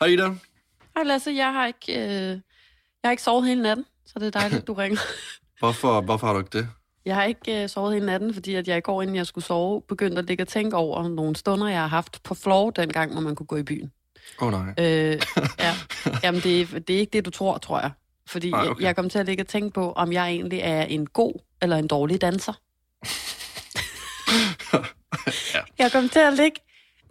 Hej Ida. Hej Lasse, jeg har ikke, øh, jeg har ikke sovet hele natten, så det er dejligt, du ringer. Hvorfor, hvorfor har du ikke det? Jeg har ikke øh, sovet hele natten, fordi at jeg i går, inden jeg skulle sove, begyndte at ligge og tænke over nogle stunder, jeg har haft på floor dengang, hvor man kunne gå i byen. Åh oh, nej. Øh, ja. Jamen, det er, det er ikke det, du tror, tror jeg. Fordi jeg, okay. jeg kom til at ligge og tænke på, om jeg egentlig er en god eller en dårlig danser. Ja. Jeg kom til at ligge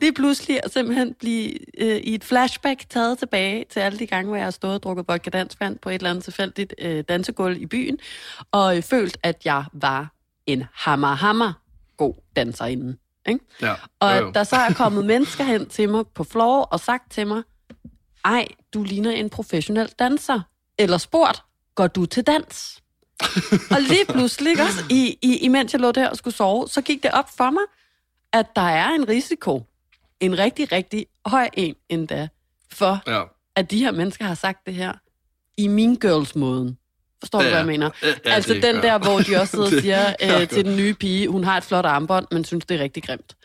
lige pludselig og simpelthen blive øh, i et flashback taget tilbage til alle de gange, hvor jeg har stået og drukket vodka danskvand på et eller andet tilfældigt øh, dansegulv i byen, og øh, følt, at jeg var en hammer, hammer god danserinde. Ikke? Ja. Og Jo, at jo. der så er kommet mennesker hen til mig på floor og sagt til mig, ej, du ligner en professionel danser. Eller spurgt, går du til dans? og lige pludselig, ikke også, i, i, imens jeg lå der og skulle sove, så gik det op for mig, at der er en risiko, en rigtig, rigtig høj en endda, for Ja. at de her mennesker har sagt det her i min girls-måden. Forstår du, Ja, hvad ja. jeg mener? Ja, ja, altså den gør der, hvor de også sidder og siger øh, til den nye pige, hun har et flot armbånd, men synes, det er rigtig grimt.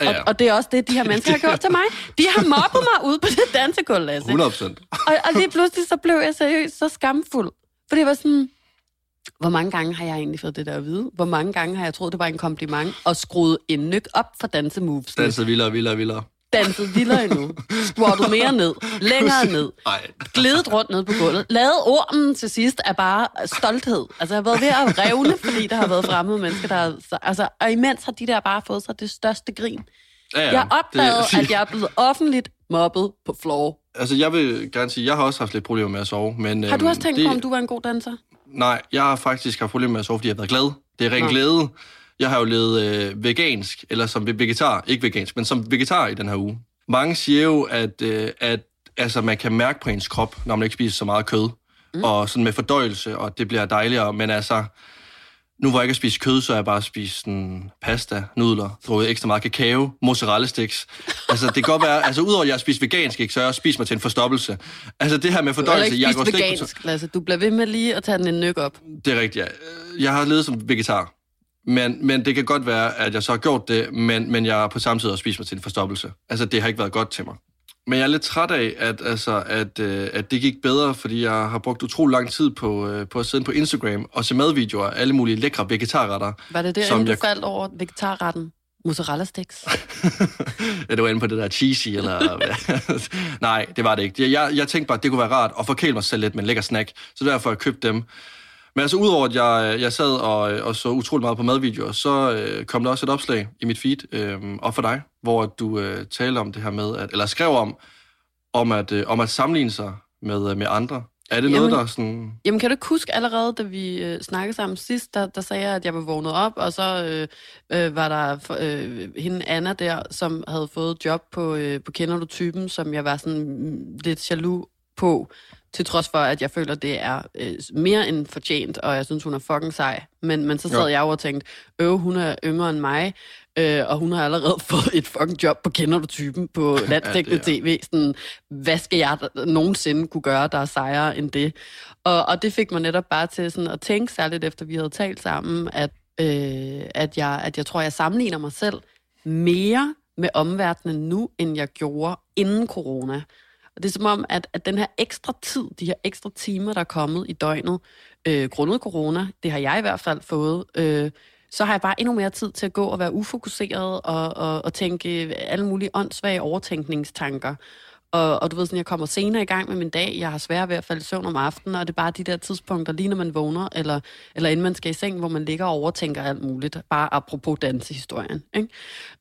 Og, Ja, ja. og det er også det, de her mennesker har gjort til mig. De har mobbet mig ude på det dansegulv, Lasse. 100 procent. Og, og lige pludselig så blev jeg seriøst så skamfuld. For det var sådan, hvor mange gange har jeg egentlig fået det der at vide? Hvor mange gange har jeg troet, det var en kompliment, og skruet en nyk op for dansemoves? Danset vildere, vildere, vildere. Danset vildere endnu. Squattet mere ned. Længere ned. Nej. Glidet rundt ned på gulvet. Lavet ormen til sidst af bare stolthed. Altså, jeg har været ved at revne, fordi der har været fremmede mennesker, der har... Altså, og imens har de der bare fået sig det største grin. Ja, ja. Jeg opdagede, Det- at jeg er blevet offentligt mobbet på floor. Altså, jeg vil gerne sige, jeg har også haft lidt problemer med at sove. Men, Har du øhm, også tænkt det, på, om du var en god danser? Nej, jeg har faktisk haft problemer med at sove, fordi jeg har været glad. Det er ren Nå. glæde. Jeg har jo levet øh, vegansk, eller som vegetar, ikke vegansk, men som vegetar i den her uge. Mange siger jo, at, øh, at altså, man kan mærke på ens krop, når man ikke spiser så meget kød, mm. og sådan med fordøjelse, og det bliver dejligere, men altså, nu hvor jeg ikke har spist kød, så har jeg bare spist sådan, pasta, nudler, drukket ekstra meget kakao, mozzarella sticks. Altså, det kan godt være, altså udover at jeg har spist vegansk, ikke, så har jeg også spist mig til en forstoppelse. Altså, det her med Du har fordøjelse, ikke jeg spist på- vegansk, Lasse. Du bliver ved med lige at tage den en nyk op. det er rigtigt, ja. Jeg har levet som vegetar. Men, men det kan godt være, at jeg så har gjort det, men, men jeg har på samme tid også spist mig til en forstoppelse. Altså, det har ikke været godt til mig. Men jeg er lidt træt af, at, altså, at, øh, at det gik bedre, fordi jeg har brugt utrolig lang tid på, øh, på at sidde på Instagram og se madvideoer af alle mulige lækre vegetarretter. Var det der, Som inden du jeg- faldt over vegetarretten? Mozzarella sticks. ja, det var inde på det der cheesy, eller? Nej, det var det ikke. Jeg, jeg tænkte bare, at det kunne være rart at forkæle mig selv lidt med en lækker snack, så derfor har jeg købt dem. Men altså, udover at jeg, jeg sad og, og så utrolig meget på madvideoer, så øh, kom der også et opslag i mit feed, øh, og for dig, hvor du øh, talte om det her med, at, eller skrev om, om at, øh, om at sammenligne sig med, øh, med andre. Er det noget, Jamen- der er sådan... Jamen, kan du ikke huske allerede, da vi øh, snakkede sammen sidst, der, der sagde jeg, at jeg var vågnet op, og så øh, øh, var der øh, hende Anna der, som havde fået job på, øh, på Kender du typen, som jeg var sådan lidt jaloux på, til trods for, at jeg føler, det er øh, mere end fortjent, og jeg synes, hun er fucking sej. Men, men så sad Jo. jeg jo og tænkte, øv, hun er yngre end mig, øh, og hun har allerede fået et fucking job på Kender du typen på landstækkende det tv. Sådan, hvad skal jeg nogensinde kunne gøre, der er sejere end det? Og, og det fik mig netop bare til sådan at tænke, særligt efter vi havde talt sammen, at, øh, at, jeg, at jeg tror, jeg sammenligner mig selv mere med omverdenen nu, end jeg gjorde inden corona. Og det er som om, at, at den her ekstra tid, de her ekstra timer, der er kommet i døgnet, øh, grundet corona, det har jeg i hvert fald fået, øh, så har jeg bare endnu mere tid til at gå og være ufokuseret og, og, og tænke alle mulige åndssvage overtænkningstanker. Og, og du ved sådan, jeg kommer senere i gang med min dag, jeg har svært ved at falde i søvn om aftenen, og det er bare de der tidspunkter, lige når man vågner, eller, eller inden man skal i seng, hvor man ligger og overtænker alt muligt, bare apropos dansehistorien. Ikke?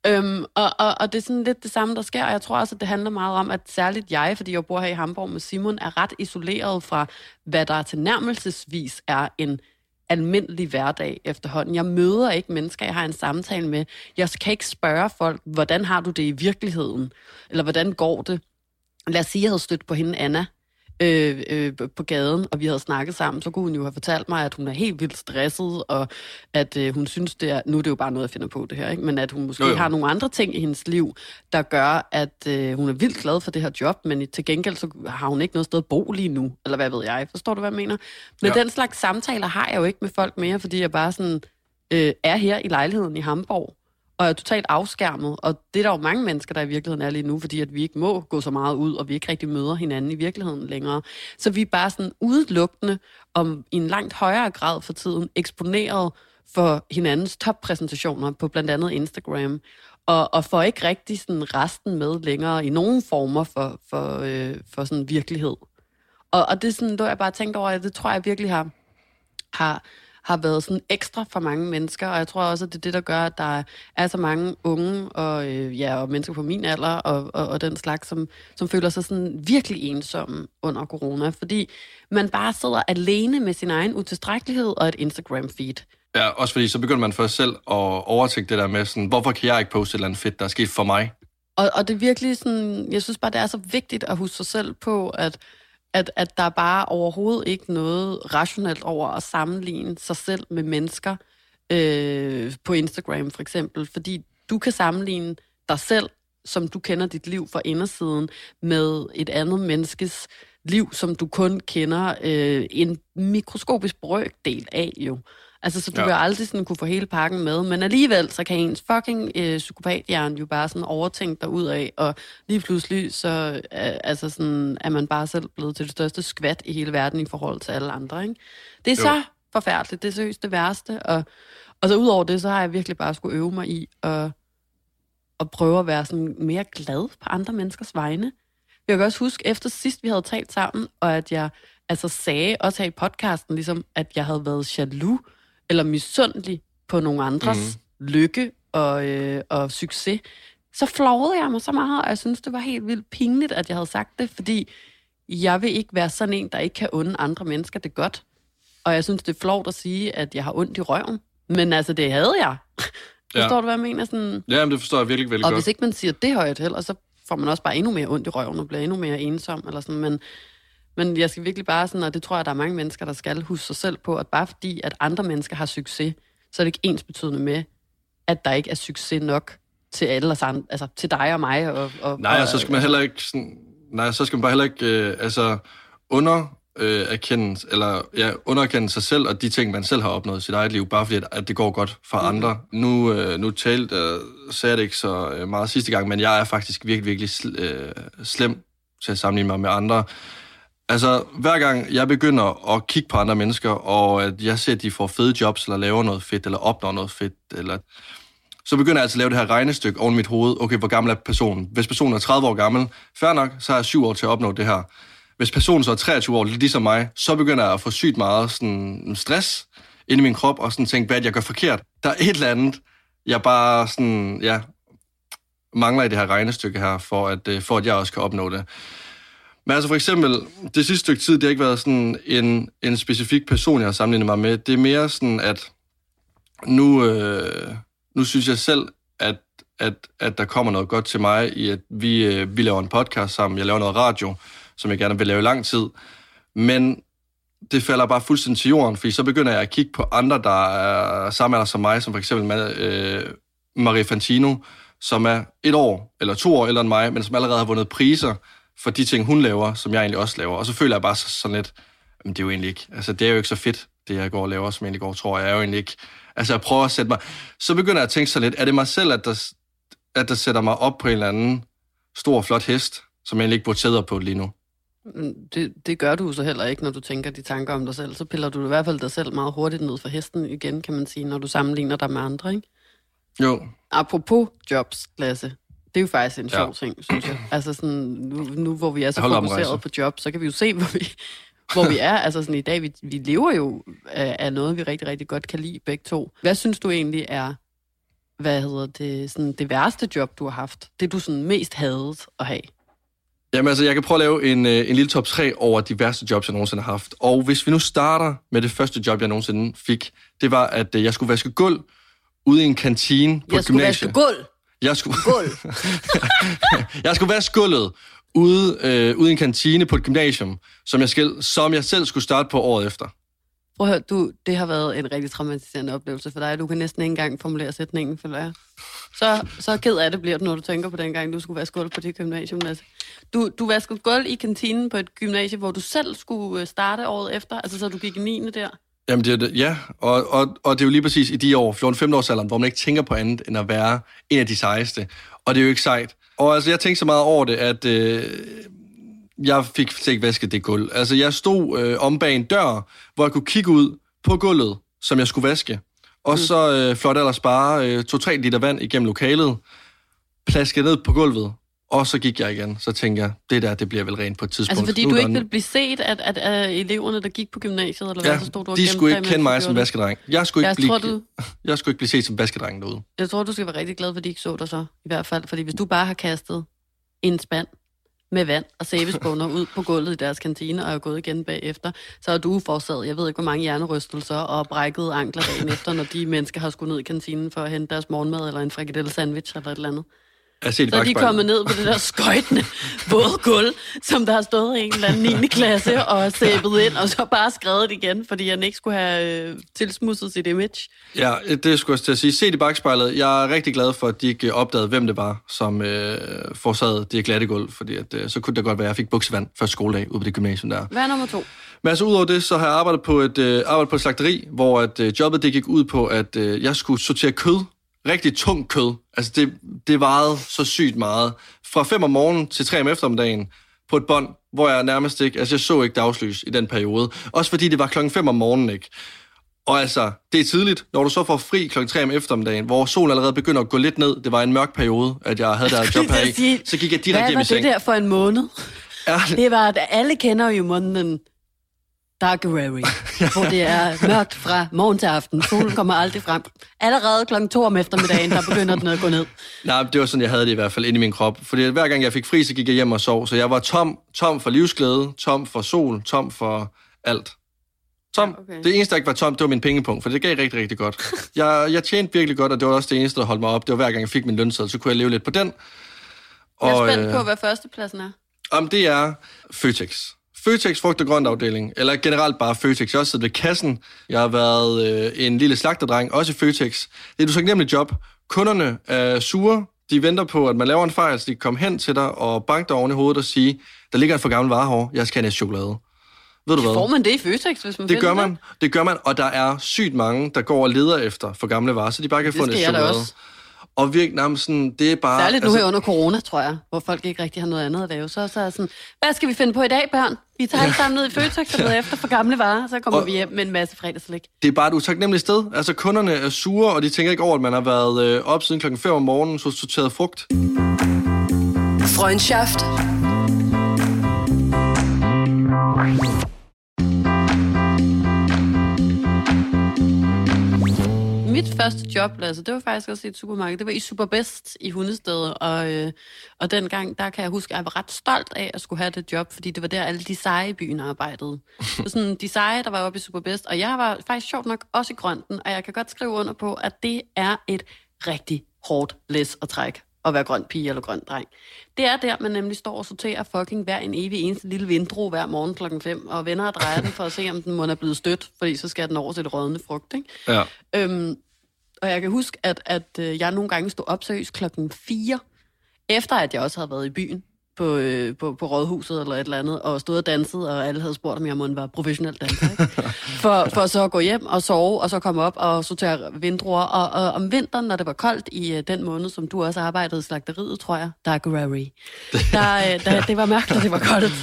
Øhm, og, og, og det er sådan lidt det samme, der sker, og jeg tror også, at det handler meget om, at særligt jeg, fordi jeg bor her i Hamburg med Simon, er ret isoleret fra, hvad der tilnærmelsesvis er en almindelig hverdag efterhånden. Jeg møder ikke mennesker, jeg har en samtale med. Jeg kan ikke spørge folk, hvordan har du det i virkeligheden? Eller hvordan går det? Lad os sige, at jeg havde stødt på hende, Anna, øh, øh, på gaden, og vi havde snakket sammen, så kunne hun jo have fortalt mig, at hun er helt vildt stresset, og at øh, hun synes, det er, nu er det jo bare noget, jeg finder på det her, ikke? men at hun måske Jo, jo, jo. jo. har nogle andre ting i hendes liv, der gør, at øh, hun er vildt glad for det her job, men til gengæld så har hun ikke noget sted at bo lige nu, eller hvad ved jeg, forstår du, hvad jeg mener? Men Ja. den slags samtaler har jeg jo ikke med folk mere, fordi jeg bare sådan øh, er her i lejligheden i Hamburg, og er totalt afskærmet. Og det er der jo mange mennesker, der i virkeligheden er lige nu, fordi at vi ikke må gå så meget ud, og vi ikke rigtig møder hinanden i virkeligheden længere. Så vi er bare sådan udelukkende, om i en langt højere grad for tiden, eksponeret for hinandens toppræsentationer på blandt andet Instagram, og, og får ikke rigtig sådan resten med længere i nogen former for, for, øh, for sådan virkelighed. Og, og det er sådan, du har jeg bare tænkt over, at det tror jeg virkelig har, har, har været sådan ekstra for mange mennesker, og jeg tror også, at det er det, der gør, at der er så mange unge og, øh, ja, og mennesker på min alder og, og, og den slags, som, som føler sig sådan virkelig ensomme under corona, fordi man bare sidder alene med sin egen utilstrækkelighed og et Instagram-feed. Ja, også fordi så begynder man først selv at overtænke det der med, sådan, hvorfor kan jeg ikke poste et eller andet fedt, der er sket for mig? Og, og det er virkelig sådan, jeg synes bare, det er så vigtigt at huske sig selv på, at, at, at der er bare overhovedet ikke noget rationelt over at sammenligne sig selv med mennesker øh, på Instagram for eksempel, fordi du kan sammenligne dig selv, som du kender dit liv fra indersiden, med et andet menneskes liv, som du kun kender øh, en mikroskopisk brøkdel af jo. Altså, så du ja. vil aldrig sådan kunne få hele pakken med, men alligevel, så kan ens fucking øh, psykopathjern jo bare sådan overtænke dig ud af, og lige pludselig, så øh, altså sådan, er man bare selv blevet til det største skvat i hele verden i forhold til alle andre, ikke? Det er jo. så forfærdeligt, det er seriøst det værste, og, og så ud over det, så har jeg virkelig bare skulle øve mig i at, at prøve at være sådan mere glad på andre menneskers vegne. Jeg kan også huske, efter sidst vi havde talt sammen, og at jeg altså sagde, også her i podcasten, ligesom, at jeg havde været jaloux, eller misundelig på nogle andres mm. lykke og, øh, og succes, så flovede jeg mig så meget, og jeg synes, det var helt vildt pinligt, at jeg havde sagt det, fordi jeg vil ikke være sådan en, der ikke kan unde andre mennesker det godt. Og jeg synes, det er flovt at sige, at jeg har ondt i røven. Men altså, det havde jeg. Ja. Forstår du, hvad jeg mener? Sådan... Ja, men det forstår jeg virkelig, virkelig og godt. Og hvis ikke man siger det højt heller, så får man også bare endnu mere ondt i røven og bliver endnu mere ensom. Eller sådan. Men, men jeg skal virkelig bare sådan, og det tror jeg, der er mange mennesker, der skal huske sig selv på, at bare fordi, at andre mennesker har succes, så er det ikke ens betydende med, at der ikke er succes nok til alle os andre, altså til dig og mig. Og, og, nej, og, så skal man heller ikke sådan, nej, så skal man bare heller ikke, øh, altså, under øh, erkende, eller ja, underkende sig selv og de ting, man selv har opnået i sit eget liv, bare fordi, at, at det går godt for mm. andre. Nu, øh, nu talte, øh, sagde jeg det ikke så øh, meget sidste gang, men jeg er faktisk virkelig, virkelig sl, øh, slem til at sammenligne mig med andre. Altså, hver gang jeg begynder at kigge på andre mennesker, og at jeg ser, at de får fede jobs, eller laver noget fedt, eller opnår noget fedt, eller så begynder jeg altså at lave det her regnestykke oven i mit hoved. Okay, hvor gammel er personen? Hvis personen er 30 år gammel, fair nok, så har jeg 7 år til at opnå det her. Hvis personen så er 23 år, ligesom mig, så begynder jeg at få sygt meget sådan, mm, stress ind i min krop, og sådan tænke, hvad jeg gør forkert. Der er et eller andet, jeg bare sådan, ja, mangler i det her regnestykke her, for at, øh, for at jeg også kan opnå det. Men altså for eksempel, det sidste stykke tid, det har ikke været sådan en, en specifik person, jeg har sammenlignet mig med. Det er mere sådan, at nu, øh, nu synes jeg selv, at, at, at der kommer noget godt til mig i, at vi, øh, vi laver en podcast sammen. Jeg laver noget radio, som jeg gerne vil lave i lang tid. Men det falder bare fuldstændig til jorden, fordi så begynder jeg at kigge på andre, der er samme alder som mig, som for eksempel med, øh, Marie Fantino, som er et år eller to år ældre end mig, men som allerede har vundet priser for de ting, hun laver, som jeg egentlig også laver. Og så føler jeg bare sådan lidt, men det er jo egentlig ikke, altså det er jo ikke så fedt, det jeg går og laver, som jeg egentlig går tror jeg er jo egentlig ikke, altså jeg prøver at sætte mig, så begynder jeg at tænke så lidt, er det mig selv, at der, at der sætter mig op på en eller anden stor, flot hest, som jeg egentlig ikke burde sæde på lige nu? Mm, det, det gør du så heller ikke, når du tænker de tanker om dig selv. Så piller du i hvert fald dig selv meget hurtigt ned for hesten igen, kan man sige, når du sammenligner dig med andre, ikke? Jo. Apropos jobs, Lasse. Det er jo faktisk en sjov ja. ting, synes jeg. Altså sådan, nu, nu hvor vi er så fokuseret på job, så kan vi jo se, hvor vi, hvor vi er. Altså sådan i dag, vi, vi lever jo af, af noget, vi rigtig, rigtig godt kan lide begge to. Hvad synes du egentlig er, hvad hedder det, sådan det værste job, du har haft? Det, du sådan mest hadet at have? Jamen altså, jeg kan prøve at lave en, øh, en lille top 3 over de værste jobs, jeg nogensinde har haft. Og hvis vi nu starter med det første job, jeg nogensinde fik, det var, at øh, jeg skulle vaske gulv ude i en kantine på jeg et gymnasie. Jeg skulle vaske gulv? Jeg skulle, Gulv. jeg skulle vaske gulvet ude, øh, ude i en kantine på et gymnasium, som jeg, skal, som jeg selv skulle starte på året efter. Prøv at høre, du, det har været en rigtig traumatiserende oplevelse for dig. Du kan næsten ikke engang formulere sætningen, for jeg. Så, så ked af det bliver du, når du tænker på den gang, du skulle vaske gulv på det gymnasium. Altså. Du, du vaskede gulv i kantinen på et gymnasium, hvor du selv skulle øh, starte året efter, altså så du gik i 9. der? Jamen, det er det, ja, og, og, og det er jo lige præcis i de år, 14-15 års alderen, hvor man ikke tænker på andet end at være en af de sejeste. Og det er jo ikke sejt. Og altså, jeg tænkte så meget over det, at øh, jeg fik slet ikke vasket det gulv. Altså, jeg stod øh, om bag en dør, hvor jeg kunne kigge ud på gulvet, som jeg skulle vaske. Og mm. så øh, flot ellers bare øh, 2-3 liter vand igennem lokalet, plaskede ned på gulvet, og så gik jeg igen. Så tænkte jeg, det der, det bliver vel rent på et tidspunkt. Altså fordi Nu du ikke ville blive set af, at, at eleverne, der gik på gymnasiet, eller Ja, hvad, så stod du de skulle ikke kende mig som vaskedreng. Jeg skulle ikke, Jeg blive, tror, du, jeg skulle ikke blive set som vaskedreng derude. jeg tror, du skal være rigtig glad for, at de ikke så dig så, i hvert fald. Fordi hvis du bare har kastet en spand med vand og sæbespåner ud på gulvet i deres kantine og er gået igen bagefter, så er du forårsaget, jeg ved ikke, hvor mange hjernerystelser og brækkede ankler dagen efter, når de mennesker har skulle ned i kantinen for at hente deres morgenmad eller en frikadelle sandwich eller et eller andet. Jeg Så er de kommet ned på det der skøjtende våde gulv, som der har stået i en eller anden 9. klasse og sæbet ind, og så bare skrevet igen, fordi han ikke skulle have øh, tilsmusset sit image. Ja, det skulle jeg til at sige. Se i bagspejlet. Jeg er rigtig glad for, at de ikke opdagede, hvem det var, som øh, forsagede det glatte gulv, fordi at, øh, så kunne det godt være, at jeg fik buksevand første skoledag ude på det gymnasium der. Hvad er nummer to? Men altså udover det, så har jeg arbejdet på et, øh, arbejdet på et slagteri, hvor at, øh, jobbet det gik ud på, at øh, jeg skulle sortere kød. Rigtig tung kød. Altså det, det varede så sygt meget. Fra 5 om morgenen til 3 om eftermiddagen på et bånd, hvor jeg nærmest ikke, altså jeg så ikke dagslys i den periode. Også fordi det var klokken 5 om morgenen, ikke? Og altså, det er tidligt, når du så får fri klokken 3 om eftermiddagen, hvor solen allerede begynder at gå lidt ned. Det var en mørk periode, at jeg havde der et job her i. Så gik jeg direkte Hvad hjem var i det seng. der for en måned? Ja, Det var, at alle kender jo måneden Darkerary, hvor det er mørkt fra morgen til aften. Solen kommer aldrig frem. Allerede klokken to om eftermiddagen, der begynder den at gå ned. Nej, det var sådan, jeg havde det i hvert fald inde i min krop. Fordi hver gang jeg fik fri, så gik jeg hjem og sov. Så jeg var tom, tom for livsglæde, tom for sol, tom for alt. Tom. Ja, okay. Det eneste, der ikke var tom, det var min pengepunkt, for det gav rigtig, rigtig godt. Jeg, jeg tjente virkelig godt, og det var også det eneste, der holdt mig op. Det var hver gang, jeg fik min lønseddel, så kunne jeg leve lidt på den. Jeg er spændt øh, på, hvad førstepladsen er. om det er Føtex. Føtex frugt og grønt afdeling, eller generelt bare Føtex. Jeg har også siddet ved kassen. Jeg har været øh, en lille slagterdreng, også i Føtex. Det er du så nemlig job. Kunderne er sure. De venter på, at man laver en fejl, så de kan komme hen til dig og banke dig oven i hovedet og sige, der ligger en for gammel vare her, jeg skal have en chokolade. Ved du hvad? Får man det i Føtex, hvis man Det gør man, det gør man, og der er sygt mange, der går og leder efter for gamle varer, så de bare kan Det få en chokolade. også. Og virkelig, nærmest sådan, det er bare... Særligt nu her under corona, tror jeg, hvor folk ikke rigtig har noget andet at lave. Så, så er jeg sådan, hvad skal vi finde på i dag, børn? Vi tager alle sammen ned i Føtex og leder efter for gamle varer, så kommer Og- vi hjem med en masse fredagslæg. det er bare et utaknemmeligt sted. Altså, kunderne er sure, og de tænker ikke over, at man har været øh, op siden klokken 5 om morgenen, så sorteret frugt. Freundschaft. Mit første job, altså, det var faktisk også i et supermarked. Det var i Superbest i Hundested, og, øh, og dengang, der kan jeg huske, at jeg var ret stolt af at skulle have det job, fordi det var der, alle de seje i byen arbejdede. Så sådan, de seje, der var oppe i Superbest, og jeg var faktisk sjovt nok også i grønten, og jeg kan godt skrive under på, at det er et rigtig hårdt læs at trække at være grøn pige eller grøn dreng. Det er der, man nemlig står og sorterer fucking hver en evig eneste lille vindro hver morgen klokken 5, og vender og drejer den for at se, om den må er blevet stødt, fordi så skal den over til det rådne frugt, ikke? Ja. Øhm, og jeg kan huske, at, at øh, jeg nogle gange stod op seriøst klokken 4, efter at jeg også havde været i byen på, øh, på, på rådhuset eller et eller andet, og stod og danset, og alle havde spurgt, om jeg måtte være professionel danser. Ikke? For, for så at gå hjem og sove, og så komme op og sortere vindruer. Og, og om vinteren, når det var koldt i øh, den måned, som du også arbejdede i slagteriet, tror jeg, der, øh, der, det var mærkt, og det var koldt.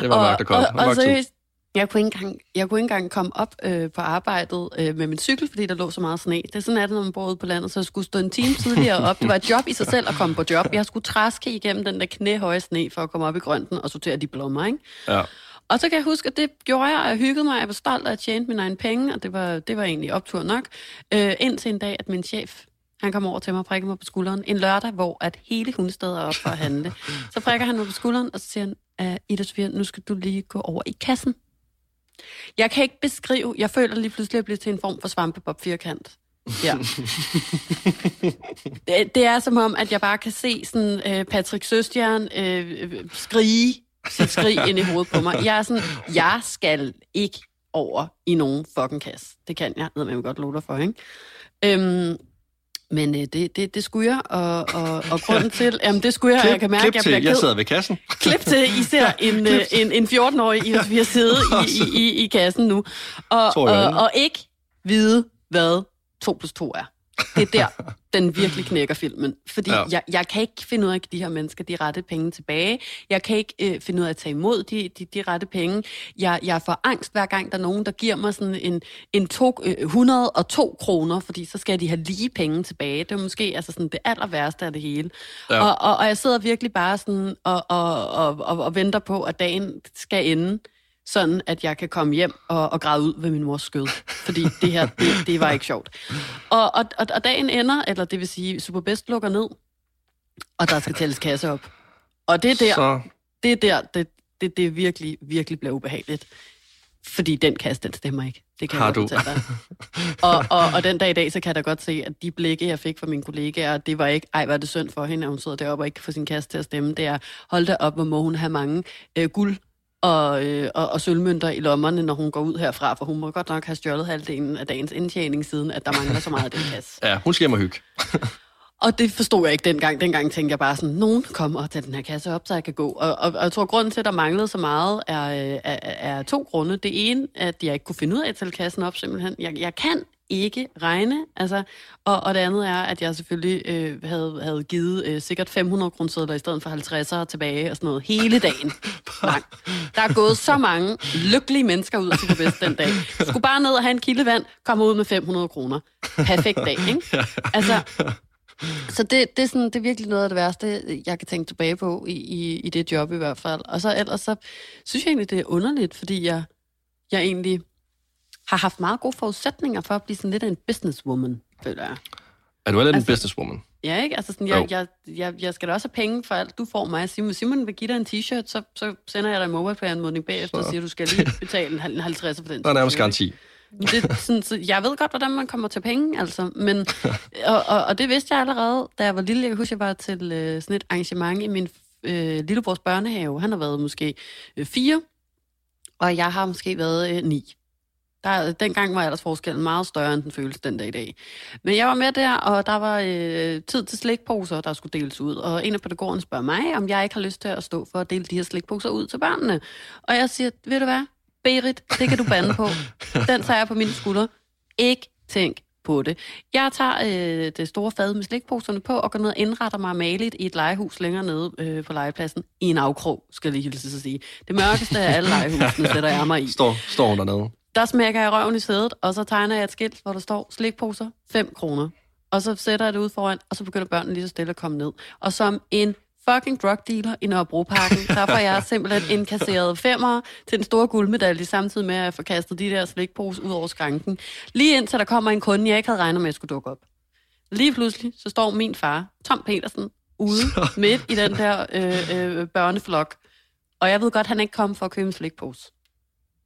Det var mørkt og koldt. Og, og, og seriøst, jeg kunne ikke engang, jeg kunne ikke engang komme op øh, på arbejdet øh, med min cykel, fordi der lå så meget sne. Det er sådan, det, når man bor ude på landet, så jeg skulle stå en time tidligere op. Det var et job i sig selv at komme på job. Jeg skulle træske igennem den der knæhøje sne for at komme op i grønten og sortere de blommer, ikke? Ja. Og så kan jeg huske, at det gjorde jeg, og jeg hyggede mig. Jeg var stolt af at tjene mine egne penge, og det var, det var egentlig optur nok. Øh, indtil en dag, at min chef, han kom over til mig og prikkede mig på skulderen. En lørdag, hvor at hele hundestedet er op for at handle. Så prikker han mig på skulderen, og så siger han, uh, Ida Sofia, nu skal du lige gå over i kassen. Jeg kan ikke beskrive, jeg føler lige pludselig, at jeg bliver til en form for svampebob firkant. Ja. det, det er som om, at jeg bare kan se sådan øh, Patrick Søstjern øh, skrige sit skrig ind i hovedet på mig. Jeg er sådan, jeg skal ikke over i nogen fucking kasse. Det kan jeg, ved man godt love dig for, ikke? Øhm, Men øh, det, det, det skulle jeg, og, og, og grunden til... Jamen, det skulle jeg, Klip, jeg kan mærke, klip jeg til, bliver jeg ked. sidder ved kassen. Klip til, I ser en, øh, en, en 14-årig, I, vi har siddet i, i, i, i kassen nu, og, jeg, og, og ikke vide, hvad 2 plus 2 er. Det er der, den virkelig knækker filmen. Fordi Ja. jeg, jeg kan ikke finde ud af at give de her mennesker de rette penge tilbage. Jeg kan ikke øh, finde ud af at tage imod de, de, de rette penge. Jeg, jeg får angst hver gang, der er nogen, der giver mig sådan en, en to, øh, 102 kroner, fordi så skal de have lige penge tilbage. Det er måske altså sådan det aller værste af det hele. Ja. Og, og, og jeg sidder virkelig bare sådan og, og, og, og, og venter på, at dagen skal ende sådan at jeg kan komme hjem og, og græde ud ved min mors skød. Fordi det her, det, det var ikke sjovt. Og, og, og, og dagen ender, eller det vil sige, Superbest lukker ned, og der skal tælles kasse op. Og det er der, Så det er der, det, det, det virkelig, virkelig bliver ubehageligt. Fordi den kasse, den stemmer ikke. Det kan Har jeg du? dig. Og, og, og den dag i dag, så kan jeg da godt se, at de blikke, jeg fik fra mine kollegaer, det var ikke, ej, var det synd for hende, at hun sidder deroppe og ikke kan få sin kasse til at stemme. Det er, hold da op, hvor må hun have mange øh, guld og, øh, og, og sølvmønter i lommerne, når hun går ud herfra, for hun må godt nok have stjålet halvdelen af dagens indtjening, siden at der mangler så meget af den kasse. ja, hun skal hjem og hygge. Og det forstod jeg ikke dengang. Dengang tænkte jeg bare sådan, nogen kommer og tager den her kasse op, så jeg kan gå. Og, og, og jeg tror, at grunden til, at der manglede så meget, er, øh, er, er to grunde. Det ene, at jeg ikke kunne finde ud af at tælle kassen op, simpelthen. Jeg, jeg kan ikke regne, altså. Og, og det andet er, at jeg selvfølgelig øh, havde, havde givet øh, sikkert 500 kroner i stedet for 50'ere tilbage og sådan noget hele dagen lang. Der er gået så mange lykkelige mennesker ud af Superbest den dag. Skulle bare ned og have en kilde vand, komme ud med 500 kroner. Perfekt dag, ikke? Altså, så det, det, er sådan, det er virkelig noget af det værste, jeg kan tænke tilbage på i, i, i det job i hvert fald. Og så ellers så synes jeg egentlig, det er underligt, fordi jeg, jeg egentlig har haft meget gode forudsætninger for at blive sådan lidt en businesswoman, føler jeg. Er du lidt en Altså- businesswoman? Ja, ikke? Altså sådan, jeg, jeg, jeg, jeg skal da også have penge for alt, du får mig. Simon, Simon vil give dig en t-shirt, så, så sender jeg dig en mobile-anmodning bagefter og Så. siger, du skal lige betale en hal- en 50 for den Der er nærmest garanti. det, sådan, så jeg ved godt, hvordan man kommer til penge, altså. Men, og, og, og det vidste jeg allerede, da jeg var lille. Jeg kan huske, jeg var til øh, sådan et arrangement i min øh, lillebrors børnehave. Han har været måske øh, fire, og jeg har måske været øh, ni. Der, dengang var aldersforskellen meget større, end den føles den dag i dag. Men jeg var med der, og der var øh, tid til slikposer, der skulle deles ud. Og en af pædagogerne spørger mig, om jeg ikke har lyst til at stå for at dele de her slikposer ud til børnene. Og jeg siger, ved du hvad, Berit, det kan du bande på. Den tager jeg på mine skuldre. Ikke tænk på det. Jeg tager øh, det store fad med slikposerne på og går ned og indretter mig maligt i et legehus længere nede øh, på legepladsen i en afkrog, skal jeg lige hilse at sige. Det mørkeste af alle legehusene sætter jeg mig i. Står, står hun dernede. Der smækker jeg røven i sædet, og så tegner jeg et skilt, hvor der står slikposer, 5 kroner. Og så sætter jeg det ud foran, og så begynder børnene lige så stille at komme ned. Og som en fucking drug dealer i Nørrebroparken, der får jeg simpelthen indkasseret femmer til den store guldmedalje, samtidig med at få kastet de der slikposer ud over skranken. Lige indtil der kommer en kunde, jeg ikke havde regnet med, at skulle dukke op. Lige pludselig, så står min far, Tom Petersen, ude midt i den der øh, øh, børneflok. Og jeg ved godt, han ikke kommet for at købe en slikpose.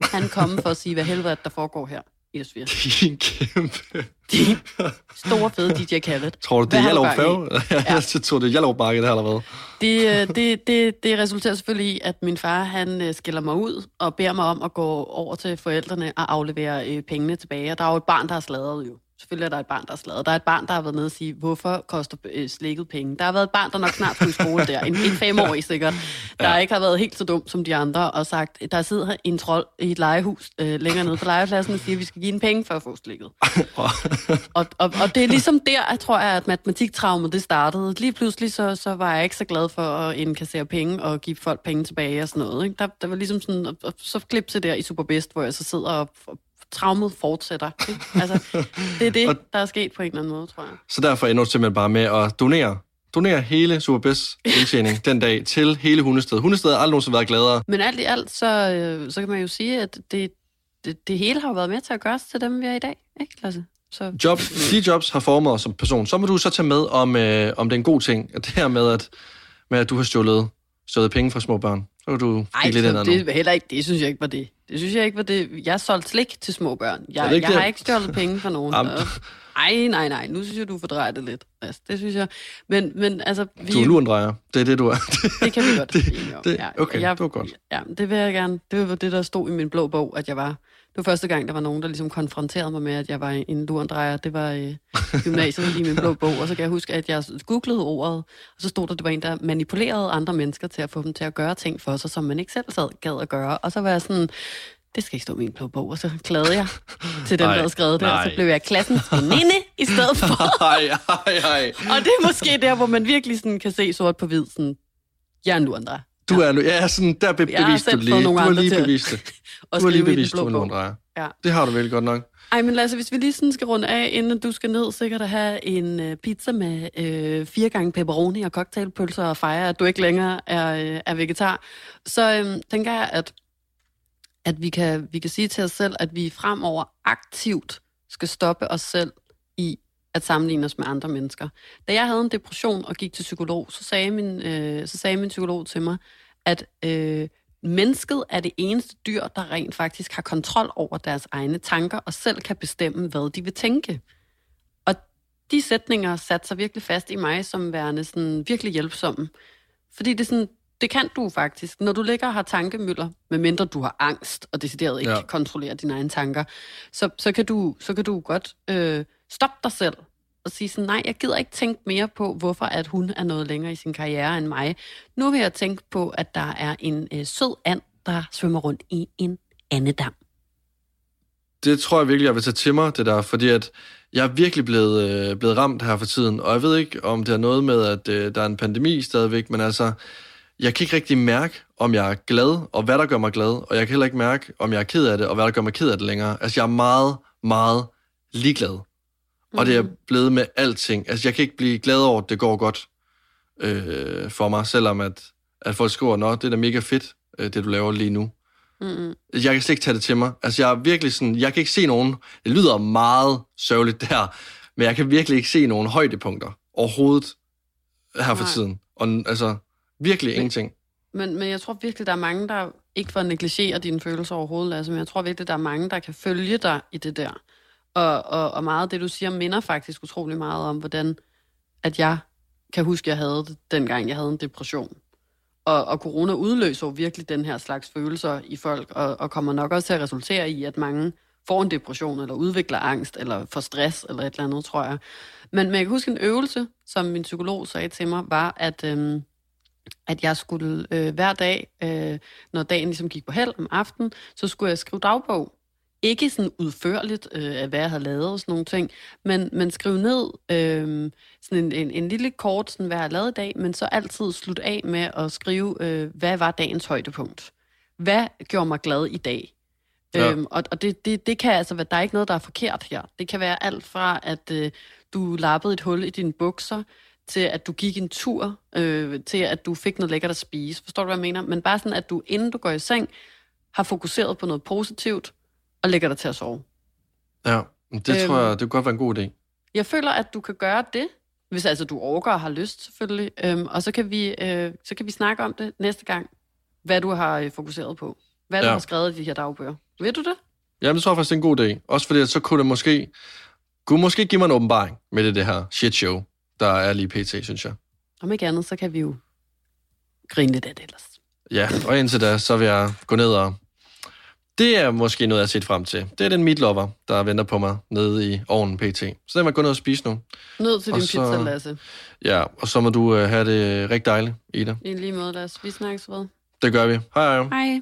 Han kommet for at sige, hvad helvede der foregår her i Østvir. Din kæmpe... De store fede DJ Khaled. Tror du, det er i? Færge? Jeg tror, det er Hjallerup Marked, det her, eller hvad? Det, øh, det, det, det resulterer selvfølgelig i, at min far han øh, skiller mig ud og beder mig om at gå over til forældrene og aflevere øh, pengene tilbage. Og der er jo et barn, der har sladret jo. Selvfølgelig er der et barn, der har sladret. Der er et barn, der har været nede og sige, hvorfor koster øh, slikket penge? Der har været et barn, der nok snart skulle i skole der. En, en femårig sikkert. Der Ja. ikke har været helt så dum som de andre og sagt, der sidder en trold i et legehus øh, længere nede på legepladsen og siger, at vi skal give en penge for at få slikket. Og, og, og det er ligesom der, jeg tror jeg, at matematiktraumet det startede. Lige pludselig så, så var jeg ikke så glad for at indkassere penge og give folk penge tilbage og sådan noget. Ikke? Der, der var ligesom sådan, og, og så klip til der i Superbest, hvor jeg så sidder og, og traumet fortsætter. Ikke? Altså, det er det, der er sket på en eller anden måde, tror jeg. Så derfor ender du simpelthen bare med at donere donere hele Superbest indtjening den dag til hele Hundested. Hundested har aldrig nogensinde været gladere. Men alt i alt, så, øh, så kan man jo sige, at det, det, det hele har været med til at gøre os til dem, vi er i dag. Ikke, Lasse? Så, Job, de jobs har formet os som person. Så må du så tage med, om, øh, om det er en god ting. At det her med, at, med, at du har stjålet, stjålet penge fra små børn. Så kan du Ej, lidt så nu. det, er heller ikke, det synes jeg ikke var det. Det synes jeg ikke var det. Jeg har solgt slik til små børn. Jeg, jeg ikke det? har ikke stjålet penge fra nogen. Jamen. Og- Ej, nej, nej. Nu synes jeg, du fordrejer det lidt. Altså, det synes jeg. Men, men altså... Vi, Du er lurendrejer. Det er det, du er. det kan vi godt Det- det- okay, det var godt. Ja, det vil jeg gerne. Det var det, der stod i min blå bog, at jeg var. Det var første gang, der var nogen, der ligesom konfronterede mig med, at jeg var en lurendrejer. Det var øh, gymnasiet i min blå bog, og så kan jeg huske, at jeg googlede ordet, og så stod der, at det var en, der manipulerede andre mennesker til at få dem til at gøre ting for sig, som man ikke selv sad gad at gøre. Og så var jeg sådan, det skal ikke stå i min blå bog, og så klagede jeg til dem, der havde skrevet det, og så blev jeg klassens veninde i stedet for. Ej, ej, ej. og det er måske der, hvor man virkelig sådan kan se sort på hvid, sådan, jeg er en lurendrejer. Du er nu, ja, sådan, der be- Jeg har bevist du lige. Du har lige bevist det. Og Du har lige bevist, du er nogen drejer. Ja. Det har du vel godt nok. Ej, men Lasse, hvis vi lige sådan skal runde af, inden du skal ned sikkert at have en øh, pizza med øh, fire gange pepperoni og cocktailpølser og fejre, at du ikke længere er, øh, er vegetar, så øh, tænker jeg, at, at vi, kan, vi kan sige til os selv, at vi fremover aktivt skal stoppe os selv i at sammenligne os med andre mennesker. Da jeg havde en depression og gik til psykolog, så sagde min, øh, så sagde min psykolog til mig, at øh, mennesket er det eneste dyr, der rent faktisk har kontrol over deres egne tanker og selv kan bestemme, hvad de vil tænke. Og de sætninger satte sig virkelig fast i mig som værende sådan virkelig hjælpsomme. Fordi det er sådan, det kan du faktisk. Når du ligger og har tankemøller, medmindre du har angst og decideret ikke Ja. kan kontrollere dine egne tanker, så, så, kan, du, så kan du godt øh, stoppe dig selv og sige sådan, nej, jeg gider ikke tænke mere på, hvorfor at hun er noget længere i sin karriere end mig. Nu vil jeg tænke på, at der er en øh, sød and, der svømmer rundt i en andedam. Det tror jeg virkelig, jeg vil tage til mig, det der, fordi at jeg er virkelig blevet, øh, blevet ramt her for tiden, og jeg ved ikke, om det er noget med, at øh, der er en pandemi stadigvæk, men altså, jeg kan ikke rigtig mærke, om jeg er glad, og hvad der gør mig glad, og jeg kan heller ikke mærke, om jeg er ked af det, og hvad der gør mig ked af det længere. Altså, jeg er meget, meget ligeglad. Og det er blevet med alting. Altså, jeg kan ikke blive glad over, at det går godt øh, for mig, selvom at, at folk skriver, nå, det er da mega fedt, øh, det du laver lige nu. Mm-hmm. Jeg kan slet ikke tage det til mig. Altså, jeg er virkelig sådan, jeg kan ikke se nogen, det lyder meget sørgeligt der, men jeg kan virkelig ikke se nogen højdepunkter overhovedet her for Nej. tiden. Og altså, virkelig Men- ingenting. Men, men jeg tror virkelig, der er mange, der ikke får negligere dine følelser overhovedet, Lasse, men jeg tror virkelig, der er mange, der kan følge dig i det der. Og, og, og meget af det, du siger, minder faktisk utrolig meget om, hvordan at jeg kan huske, jeg havde det, dengang jeg havde en depression. Og, og corona udløser jo virkelig den her slags følelser i folk, og, og kommer nok også til at resultere i, at mange får en depression, eller udvikler angst, eller får stress, eller et eller andet, tror jeg. Men, men jeg kan huske en øvelse, som min psykolog sagde til mig, var, at... Øhm, at jeg skulle øh, hver dag, øh, når dagen ligesom gik på held om aftenen, så skulle jeg skrive dagbog. Ikke sådan udførligt, øh, af hvad jeg havde lavet og sådan nogle ting, men, men skrive ned øh, sådan en, en, en lille kort, sådan, hvad jeg havde lavet i dag, men så altid slutte af med at skrive, øh, hvad var dagens højdepunkt? Hvad gjorde mig glad i dag? Ja. Øhm, og og det, det, det kan altså være, der er ikke noget, der er forkert her. Det kan være alt fra, at øh, du lappede et hul i dine bukser, til at du gik en tur, øh, til at du fik noget lækkert at spise. Forstår du, hvad jeg mener? Men bare sådan, at du inden du går i seng, har fokuseret på noget positivt, og lægger dig til at sove. Ja, det Øhm. tror jeg, det kunne godt være en god idé. Jeg føler, at du kan gøre det, hvis altså du overgår og har lyst, selvfølgelig. Øhm, og så kan, vi, øh, så kan vi snakke om det næste gang, hvad du har øh, fokuseret på. Hvad du Ja. har skrevet i de her dagbøger. Ved du det? Jamen, det tror jeg faktisk, det er en god idé. Også fordi, at så kunne det måske, kunne måske give mig en åbenbaring med det, det her shit show, der er lige pt, synes jeg. Om ikke andet, så kan vi jo grine lidt af det ellers. Ja, og indtil da, så vil jeg gå ned og... Det er måske noget, jeg har set frem til. Det er den meatlover, der venter på mig nede i ovnen pt. Så den jeg gå ned og spise nu. Nød til Og din så- pizza, Lasse. Ja, og så må du øh, have det rigtig dejligt, Ida. I lige måde, Lasse. Vi snakkes ved. Det gør vi. Hej hej. Hej.